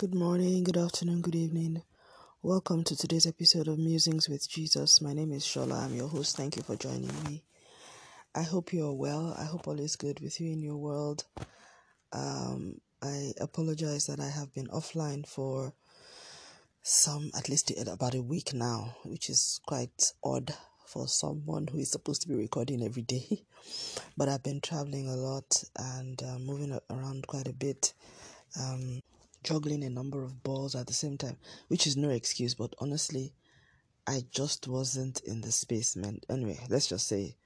Good morning, good afternoon, good evening. Welcome to today's episode of Musings with Jesus. My name is Shola. I'm your host. Thank you for joining me. I hope you're well. I hope all is good with you in your world. Um, I apologize that I have been offline for some, at least about a week now, which is quite odd for someone who is supposed to be recording every day. But I've been traveling a lot and uh, moving around quite a bit. Um, juggling a number of balls at the same time, which is no excuse, but honestly, I just wasn't in the space, man. Anyway, let's just say,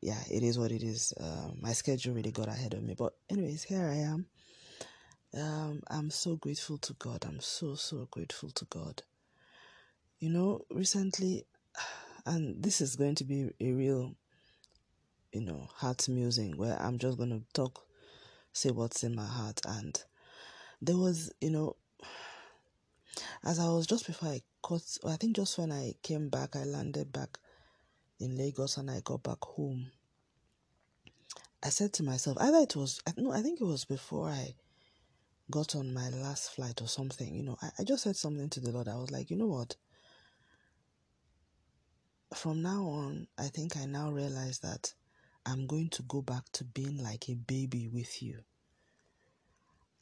yeah, it is what it is. Uh, my schedule really got ahead of me, but anyways, here I am. Um, I'm so grateful to God. I'm so so grateful to God. You know, recently, and this is going to be a real, you know, heart musing where I'm just going to talk, say what's in my heart, and there was, you know, as I was just before I caught, I think just when I came back, I landed back in Lagos and I got back home. I said to myself, either it was, no, I think it was before I got on my last flight or something, you know, I, I just said something to the Lord. I was like, you know what? From now on, I think I now realize that I'm going to go back to being like a baby with you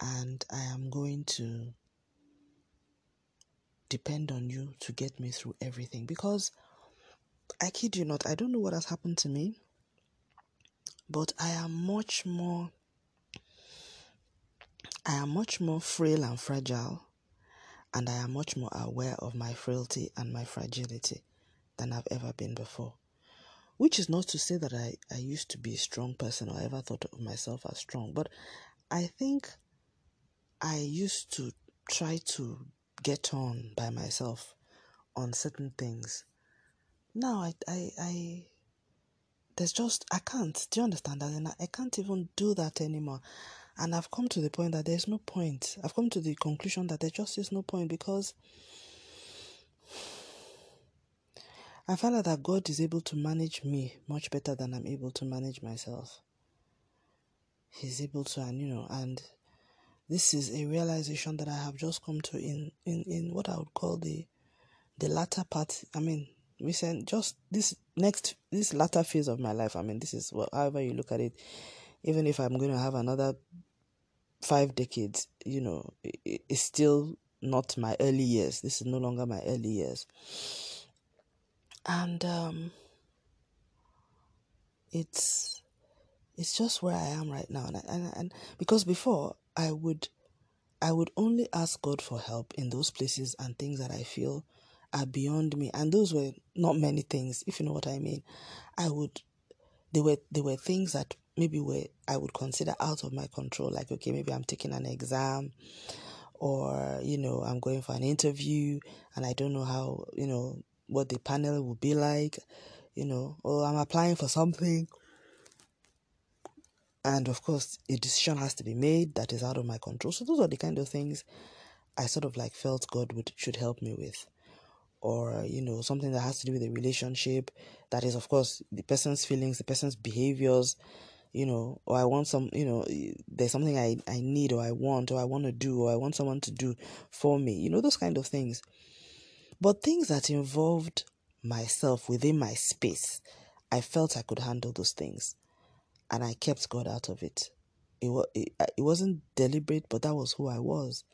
and I am going to depend on you to get me through everything because I kid you not, I don't know what has happened to me, but I am much more I am much more frail and fragile and I am much more aware of my frailty and my fragility than I've ever been before. Which is not to say that I, I used to be a strong person or ever thought of myself as strong, but I think I used to try to get on by myself on certain things. Now I I, I there's just I can't. Do you understand that? And I can't even do that anymore. And I've come to the point that there's no point. I've come to the conclusion that there just is no point because I find out that God is able to manage me much better than I'm able to manage myself. He's able to, and you know, and this is a realization that I have just come to in, in, in what I would call the the latter part. I mean, recent just this next this latter phase of my life. I mean, this is well, however you look at it. Even if I'm going to have another five decades, you know, it, it's still not my early years. This is no longer my early years, and um, it's it's just where I am right now, and and, and because before I would I would only ask God for help in those places and things that I feel are beyond me. And those were not many things, if you know what I mean. I would there were there were things that maybe were I would consider out of my control, like okay, maybe I'm taking an exam or you know, I'm going for an interview and I don't know how, you know, what the panel will be like, you know, or I'm applying for something and of course, a decision has to be made that is out of my control. So those are the kind of things I sort of like felt God would should help me with. Or, you know, something that has to do with a relationship that is of course the person's feelings, the person's behaviors, you know, or I want some, you know, there's something I, I need or I want or I want to do or I want someone to do for me, you know, those kind of things. But things that involved myself within my space, I felt I could handle those things and I kept God out of it. It, was, it, it wasn't deliberate, but that was who I was.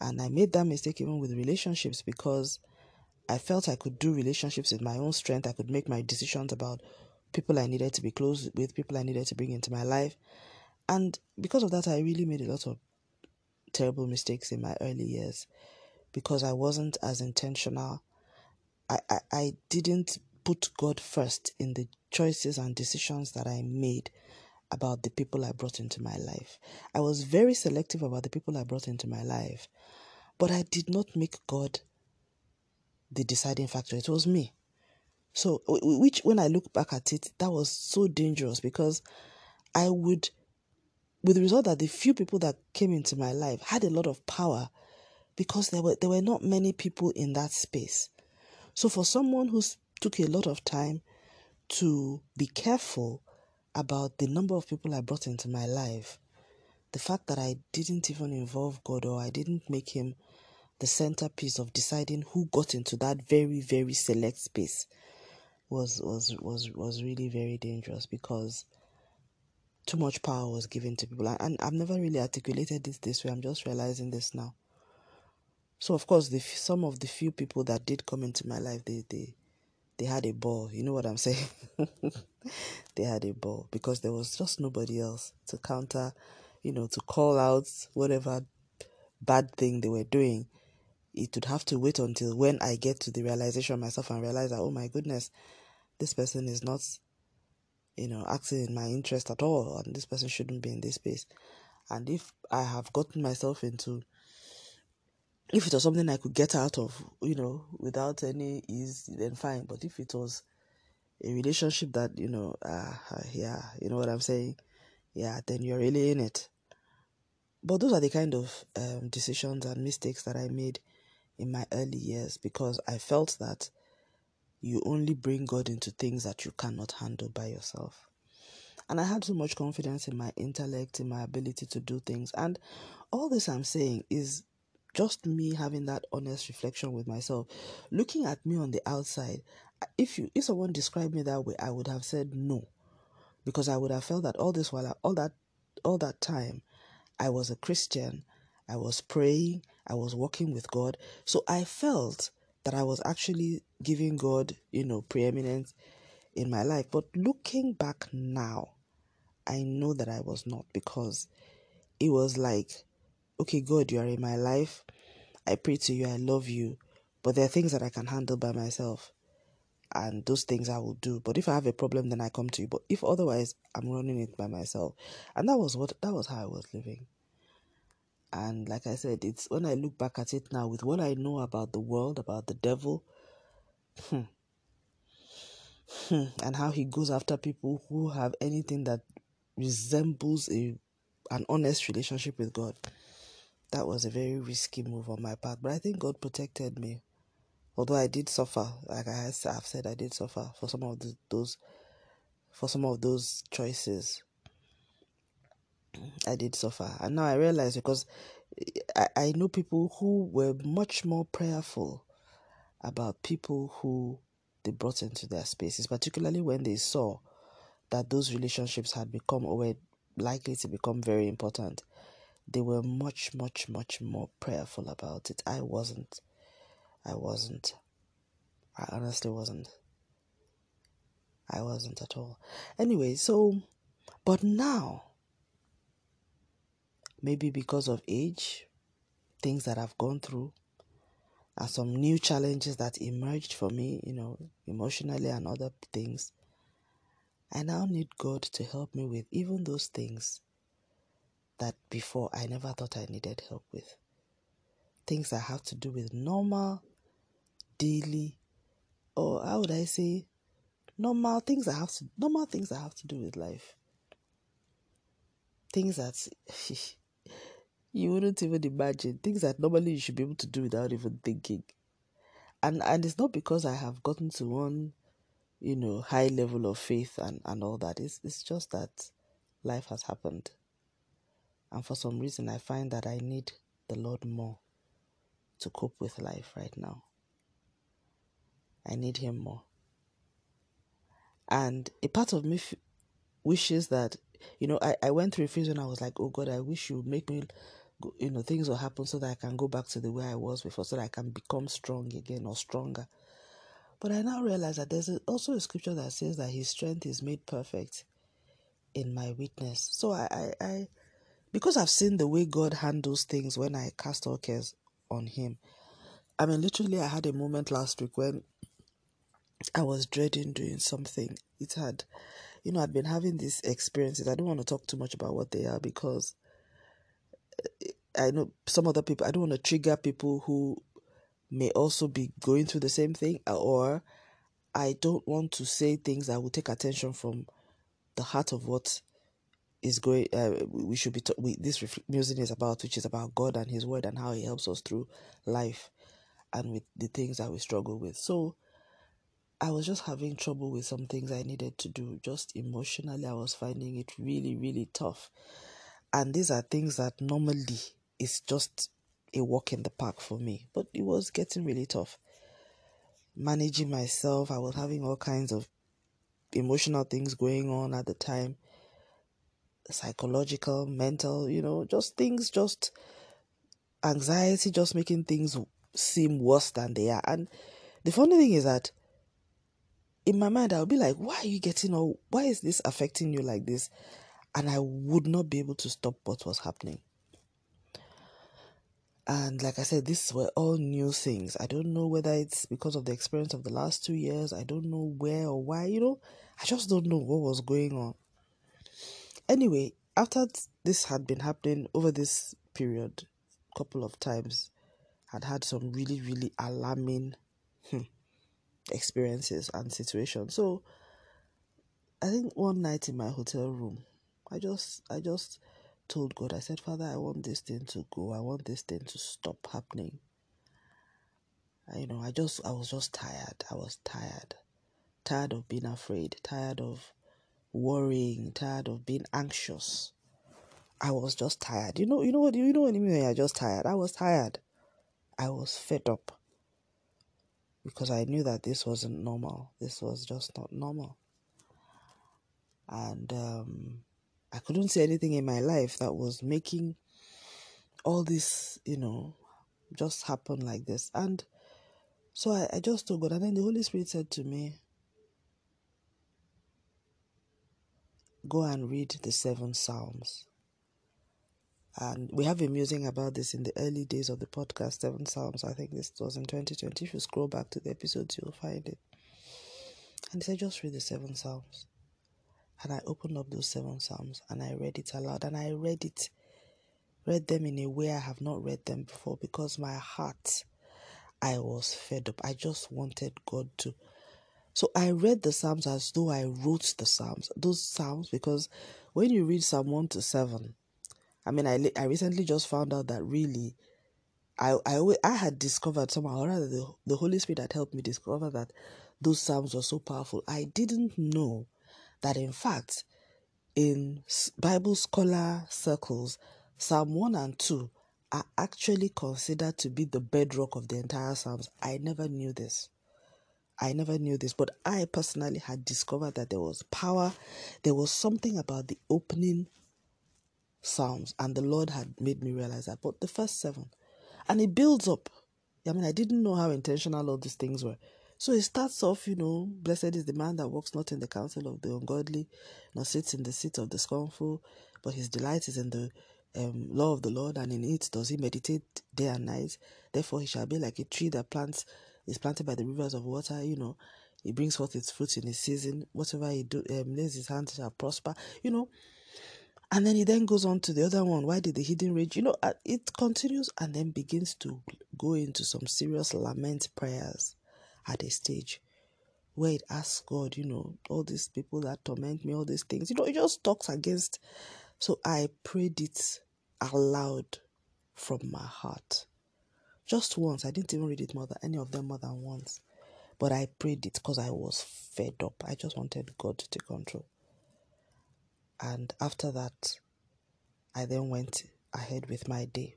And I made that mistake even with relationships because I felt I could do relationships with my own strength. I could make my decisions about people I needed to be close with, people I needed to bring into my life. And because of that, I really made a lot of terrible mistakes in my early years because I wasn't as intentional. I, I, I didn't put God first in the choices and decisions that I made about the people I brought into my life. I was very selective about the people I brought into my life, but I did not make God the deciding factor. It was me. So, which when I look back at it, that was so dangerous because I would, with the result that the few people that came into my life had a lot of power because there were there were not many people in that space. So for someone who's took a lot of time to be careful about the number of people I brought into my life. the fact that I didn't even involve God or I didn't make Him the centerpiece of deciding who got into that very, very select space was was was was really very dangerous because too much power was given to people. And I've never really articulated this this way. I'm just realizing this now. So of course the some of the few people that did come into my life they they they had a ball you know what I'm saying they had a ball because there was just nobody else to counter you know to call out whatever bad thing they were doing it would have to wait until when I get to the realization myself and realize that oh my goodness this person is not, you know, acting in my interest at all, and this person shouldn't be in this space. And if I have gotten myself into, if it was something I could get out of, you know, without any ease, then fine. But if it was a relationship that, you know, uh, yeah, you know what I'm saying? Yeah, then you're really in it. But those are the kind of um, decisions and mistakes that I made in my early years because I felt that you only bring God into things that you cannot handle by yourself. And I had so much confidence in my intellect, in my ability to do things. And all this I'm saying is just me having that honest reflection with myself. Looking at me on the outside, if you if someone described me that way, I would have said no. Because I would have felt that all this while all that all that time I was a Christian, I was praying, I was walking with God. So I felt that I was actually giving God, you know, preeminence in my life. But looking back now, I know that I was not because it was like, okay, God, you are in my life. I pray to you, I love you, but there are things that I can handle by myself. And those things I will do. But if I have a problem, then I come to you. But if otherwise, I'm running it by myself. And that was what that was how I was living. And like I said, it's when I look back at it now with what I know about the world, about the devil, hmm, hmm, and how he goes after people who have anything that resembles a an honest relationship with God. That was a very risky move on my part, but I think God protected me. Although I did suffer, like I have said, I did suffer for some of the, those, for some of those choices. I did suffer. And now I realize because eh, I, I know people who were much more prayerful about people who they brought into their spaces, particularly when they saw that those relationships had become or were likely to become very important. They were much, much, much more prayerful about it. I wasn't. I wasn't. I honestly wasn't. I wasn't at all. Anyway, so, but now, maybe because of age, things that I've gone through, and some new challenges that emerged for me, you know, emotionally and other things. I now need God to help me with even those things that before I never thought I needed help with. Things that have to do with normal, daily, or how would I say, normal things I have to normal things that have to do with life. Things that you wouldn't even imagine. Things that normally you should be able to do without even thinking. And and it's not because I have gotten to one, you know, high level of faith and, and all that. It's it's just that life has happened. And for some reason I find that I need the Lord more to cope with life right now. I need him more. And a part of me f- wishes that, you know, I, I went through a phase when I was like, oh God, I wish you would make me, go, you know, things will happen so that I can go back to the way I was before, so that I can become strong again or stronger. But I now realize that there's also a scripture that says that his strength is made perfect in my weakness. So I, I, I because I've seen the way God handles things when I cast all cares on him. I mean, literally, I had a moment last week when I was dreading doing something. It had, you know, I'd been having these experiences. I don't want to talk too much about what they are because eh, I know some other people, I don't want to trigger people who may also be going through the same thing, or I don't want to say things that will take attention from the heart of what is going uh, we should be ta- we, this ref- music is about which is about god and his word and how he helps us through life and with the things that we struggle with so I was just having trouble with some things I needed to do. Just emotionally, I was finding it really, really tough. And these are things that normally is just a walk in the park for me. But it was getting really tough. Managing myself, I was having all kinds of emotional things going on at the time psychological, mental, you know, just things, just anxiety, just making things seem worse than they are. And the funny thing is that in my mind, I'll be like, why are you getting all, why is this affecting you like this? And I would not be able to stop what was happening. And like I said, these were all new things. I don't know whether it's because of the experience of the last two years. I don't know where or why, you know, I just don't know what was going on. Anyway, after this had been happening over this period, couple of times, had had some really, really alarming hmm, experiences and situations. So I think one night in my hotel room, I just I just told God, I said, Father, I want this thing to go. I want this thing to stop happening. I, you know, I just, I was just tired. I was tired. Tired of being afraid, tired of worrying, tired of being anxious. I was just tired. You know, you know what, you know what I mean? You're just tired. I was tired. I was fed up because I knew that this wasn't normal. This was just not normal. And um, I couldn't see anything in my life that was making all this, you know, just happen like this. And so I, I just told God, and then the Holy Spirit said to me, Go and read the seven Psalms. And we have been musing about this in the early days of the podcast, Seven Psalms. I think this was in 2020. If you scroll back to the episodes, you'll find it. And he said, just read the seven Psalms. And I opened up those seven Psalms and I read it aloud. And I read it, read them in a way I have not read them before because my heart, I was fed up. I just wanted God to. So I read the Psalms as though I wrote the Psalms. Those Psalms, because when you read Psalm 1 to 7, I mean, I, I recently just found out that really I, I, I had discovered somehow, or rather, the, the Holy Spirit had helped me discover that those Psalms were so powerful. I didn't know that in fact, in Bible scholar circles, Psalm 1 and 2 are actually considered to be the bedrock of the entire Psalms. I never knew this. I never knew this, but I personally had discovered that there was power. There was something about the opening Psalms, and the Lord had made me realize that. But the first seven, and it builds up. I mean, I didn't know how intentional all these things were. So it starts off, you know, blessed is the man that walks not in the counsel of the ungodly, nor sits in the seat of the scornful, but his delight is in the um, law of the Lord, and in it does he meditate day and night. Therefore, he shall be like a tree that plants is planted by the rivers of water. You know, he brings forth its fruits in his season. Whatever he do, um, lays his hands shall prosper. You know, and then he then goes on to the other one. Why did the hidden rage? You know, uh, it continues and then begins to go into some serious lament prayers at a stage where it asks God, you know, all these people that torment me, all these things, you know, it just talks against. So I prayed it aloud from my heart. Just once. I didn't even read it more than any of them more than once. But I prayed it because I was fed up. I just wanted God to take control. And after that, I then went ahead with my day.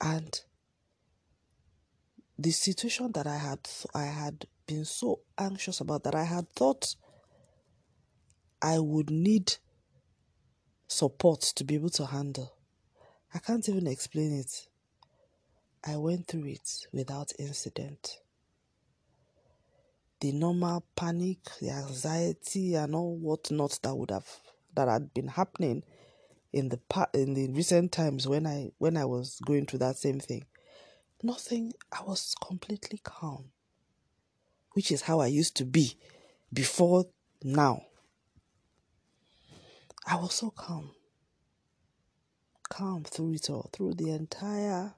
And the situation that I had I had been so anxious about that I had thought I would need support to be able to handle. I can't even explain it. I went through it without incident. The normal panic, the anxiety, and all whatnot that would have that had been happening in the in the recent times when I when I was going through that same thing Nothing, I was completely calm, which is how I used to be before now. I was so calm, calm through it all, through the entire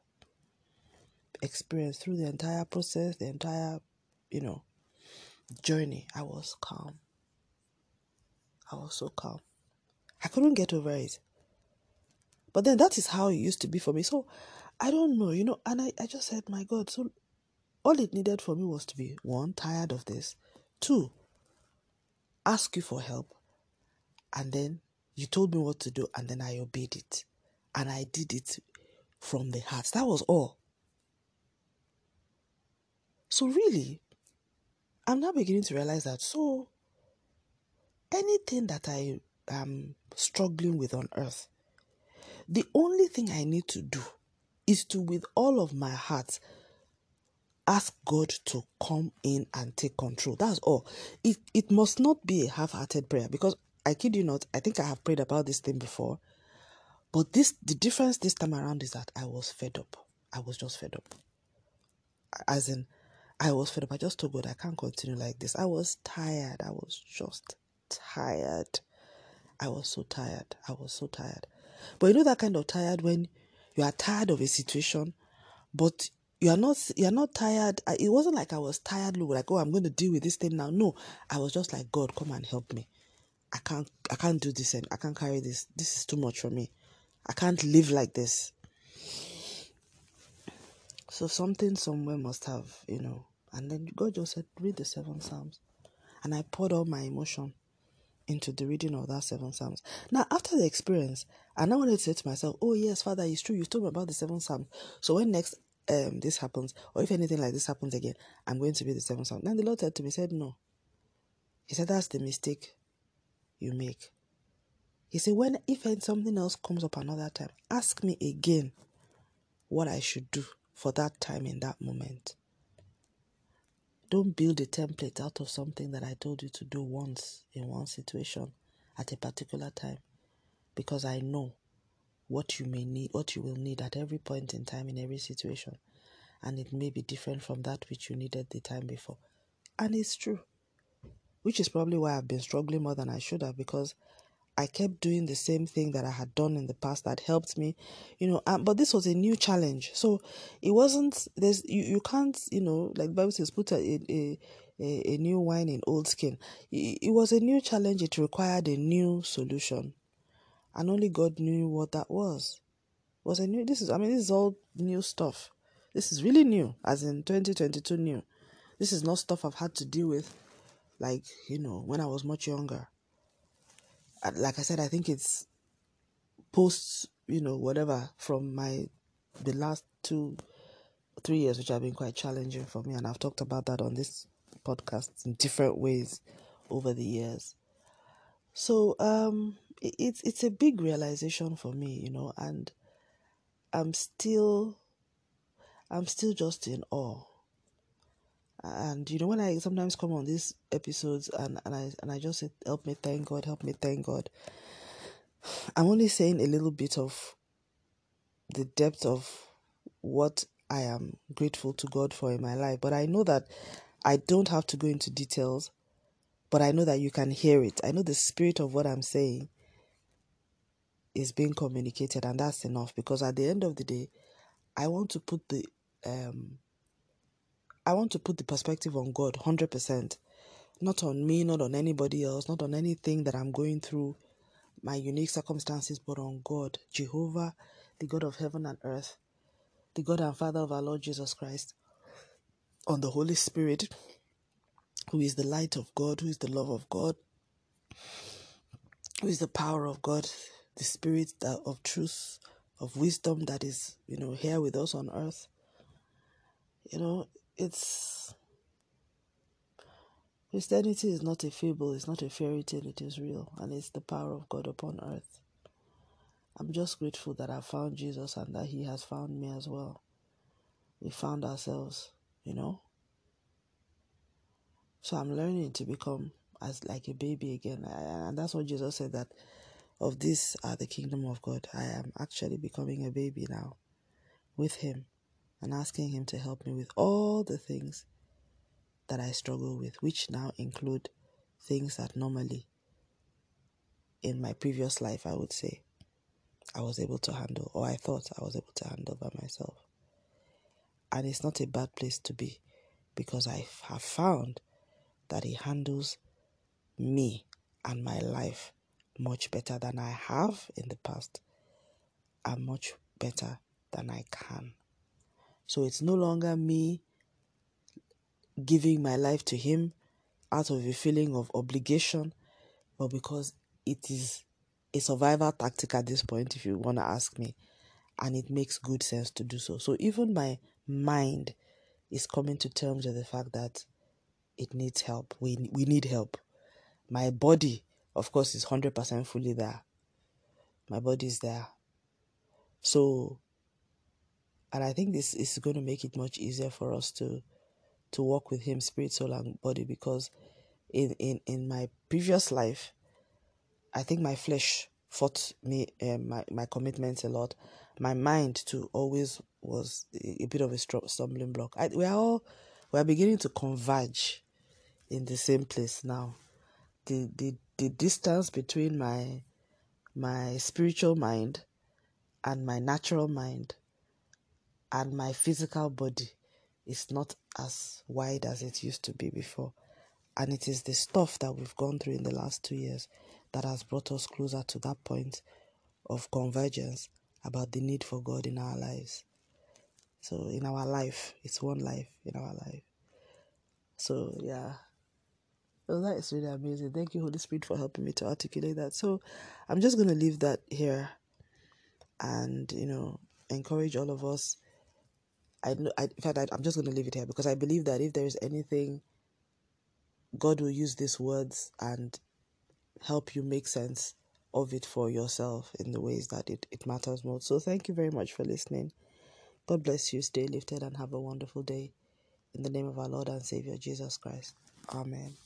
experience, through the entire process, the entire, you know, journey. I was calm. I was so calm. I couldn't get over it. But then that is how it used to be for me. So I don't know, you know, and I, I just said, my God, so all it needed for me was to be one, tired of this, two, ask you for help, and then You told me what to do, and then I obeyed it. And I did it from the heart. That was all. So, really, I'm now beginning to realize that so anything that I am struggling with on earth, the only thing I need to do is to, with all of my heart, ask God to come in and take control. That's all. It, it must not be a half hearted prayer because I kid you not, I think I have prayed about this thing before. But this the difference this time around is that I was fed up. I was just fed up. As in, I was fed up. I just told God I can't continue like this. I was tired. I was just tired. I was so tired. I was so tired. But you know that kind of tired when you are tired of a situation, but you are not you are not tired. It wasn't like I was tired, like oh I'm going to deal with this thing now. No, I was just like God, come and help me. I can't I can't do this and I can't carry this. This is too much for me. I can't live like this. So something somewhere must have, you know. And then God just said, read the seven Psalms. And I poured all my emotion into the reading of that seven Psalms. Now, after the experience, I now wanted to say to myself, Oh, yes, Father, it's true. You told me about the seven Psalms. So when next um, this happens, or if anything like this happens again, I'm going to be the seven Psalms. Then the Lord said to me, said, No. He said, That's the mistake you make. He said, When if something else comes up another time, ask me again what I should do for that time in that moment. Don't build a template out of something that I told you to do once in one situation at a particular time because I know what you may need, what you will need at every point in time in every situation. And it may be different from that which you needed the time before. And it's true. Which is probably why I've been struggling more than I should have because I kept doing the same thing that I had done in the past that helped me, you know. Um, but this was a new challenge, so it wasn't. There's you, you can't you know like Bible says put a, a a, a new wine in old skin. It, it was a new challenge. It required a new solution, and only God knew what that was. It was a new. This is I mean this is all new stuff. This is really new, as in 2022 new. This is not stuff I've had to deal with, like you know when I was much younger like I said, I think it's post, you know, whatever from my the last two, three years, which have been quite challenging for me, and I've talked about that on this podcast in different ways over the years. So um, it, it's it's a big realization for me, you know, and I'm still, I'm still just in awe. And you know, when I sometimes come on these episodes and, and I and I just say, "Help me, thank God, help me, thank God," I'm only saying a little bit of the depth of what I am grateful to God for in my life. But I know that I don't have to go into details, but I know that you can hear it. I know the spirit of what I'm saying is being communicated, and that's enough because at the end of the day, I want to put the um, I want to put the perspective on God 100%. Not on me, not on anybody else, not on anything that I'm going through, my unique circumstances, but on God, Jehovah, the God of heaven and earth, the God and Father of our Lord Jesus Christ, on the Holy Spirit, who is the light of God, who is the love of God, who is the power of God, the Spirit of truth, of wisdom that is, you know, here with us on earth. You know, it's Christianity is not a fable, it's not a fairy tale, it is real, and it's the power of God upon earth. I'm just grateful that I found Jesus and that He has found me as well. We found ourselves, you know. So I'm learning to become as like a baby again, and that's what Jesus said that of this are the kingdom of God. I am actually becoming a baby now with Him and asking Him to help me with all the things that I struggle with, which now include things that normally in my previous life I would say I was able to handle, or I thought I was able to handle by myself. And it's not a bad place to be because I have found that He handles me and my life much better than I have in the past and much better than I can. So it's no longer me giving my life to Him out of a feeling of obligation, but because it is a survival tactic at this point, if you want to ask me, and it makes good sense to do so. So even my mind is coming to terms with the fact that it needs help. We we need help. My body, of course, is hundred percent fully there. My body is there. So, and I think this is going to make it much easier for us to to walk with Him, spirit, soul, and body, because in in in my previous life, I think my flesh fought me um, my my commitments a lot. My mind too always was a, a bit of a stumbling block. I, we are all we are beginning to converge in the same place now. The the the distance between my my spiritual mind and my natural mind and my physical body is not as wide as it used to be before. And it is the stuff that we've gone through in the last two years that has brought us closer to that point of convergence about the need for God in our lives. So, in our life, it's one life in our life. So, yeah. So that is really amazing. Thank you, Holy Spirit, for helping me to articulate that. So, I'm just going to leave that here and, you know, encourage all of us. I I, in fact, I, I'm just going to leave it here because I believe that if there is anything, God will use these words and help you make sense of it for yourself in the ways that it, it matters most. So thank you very much for listening. God bless you. Stay lifted and have a wonderful day. In the name of our Lord and Savior Jesus Christ. Amen.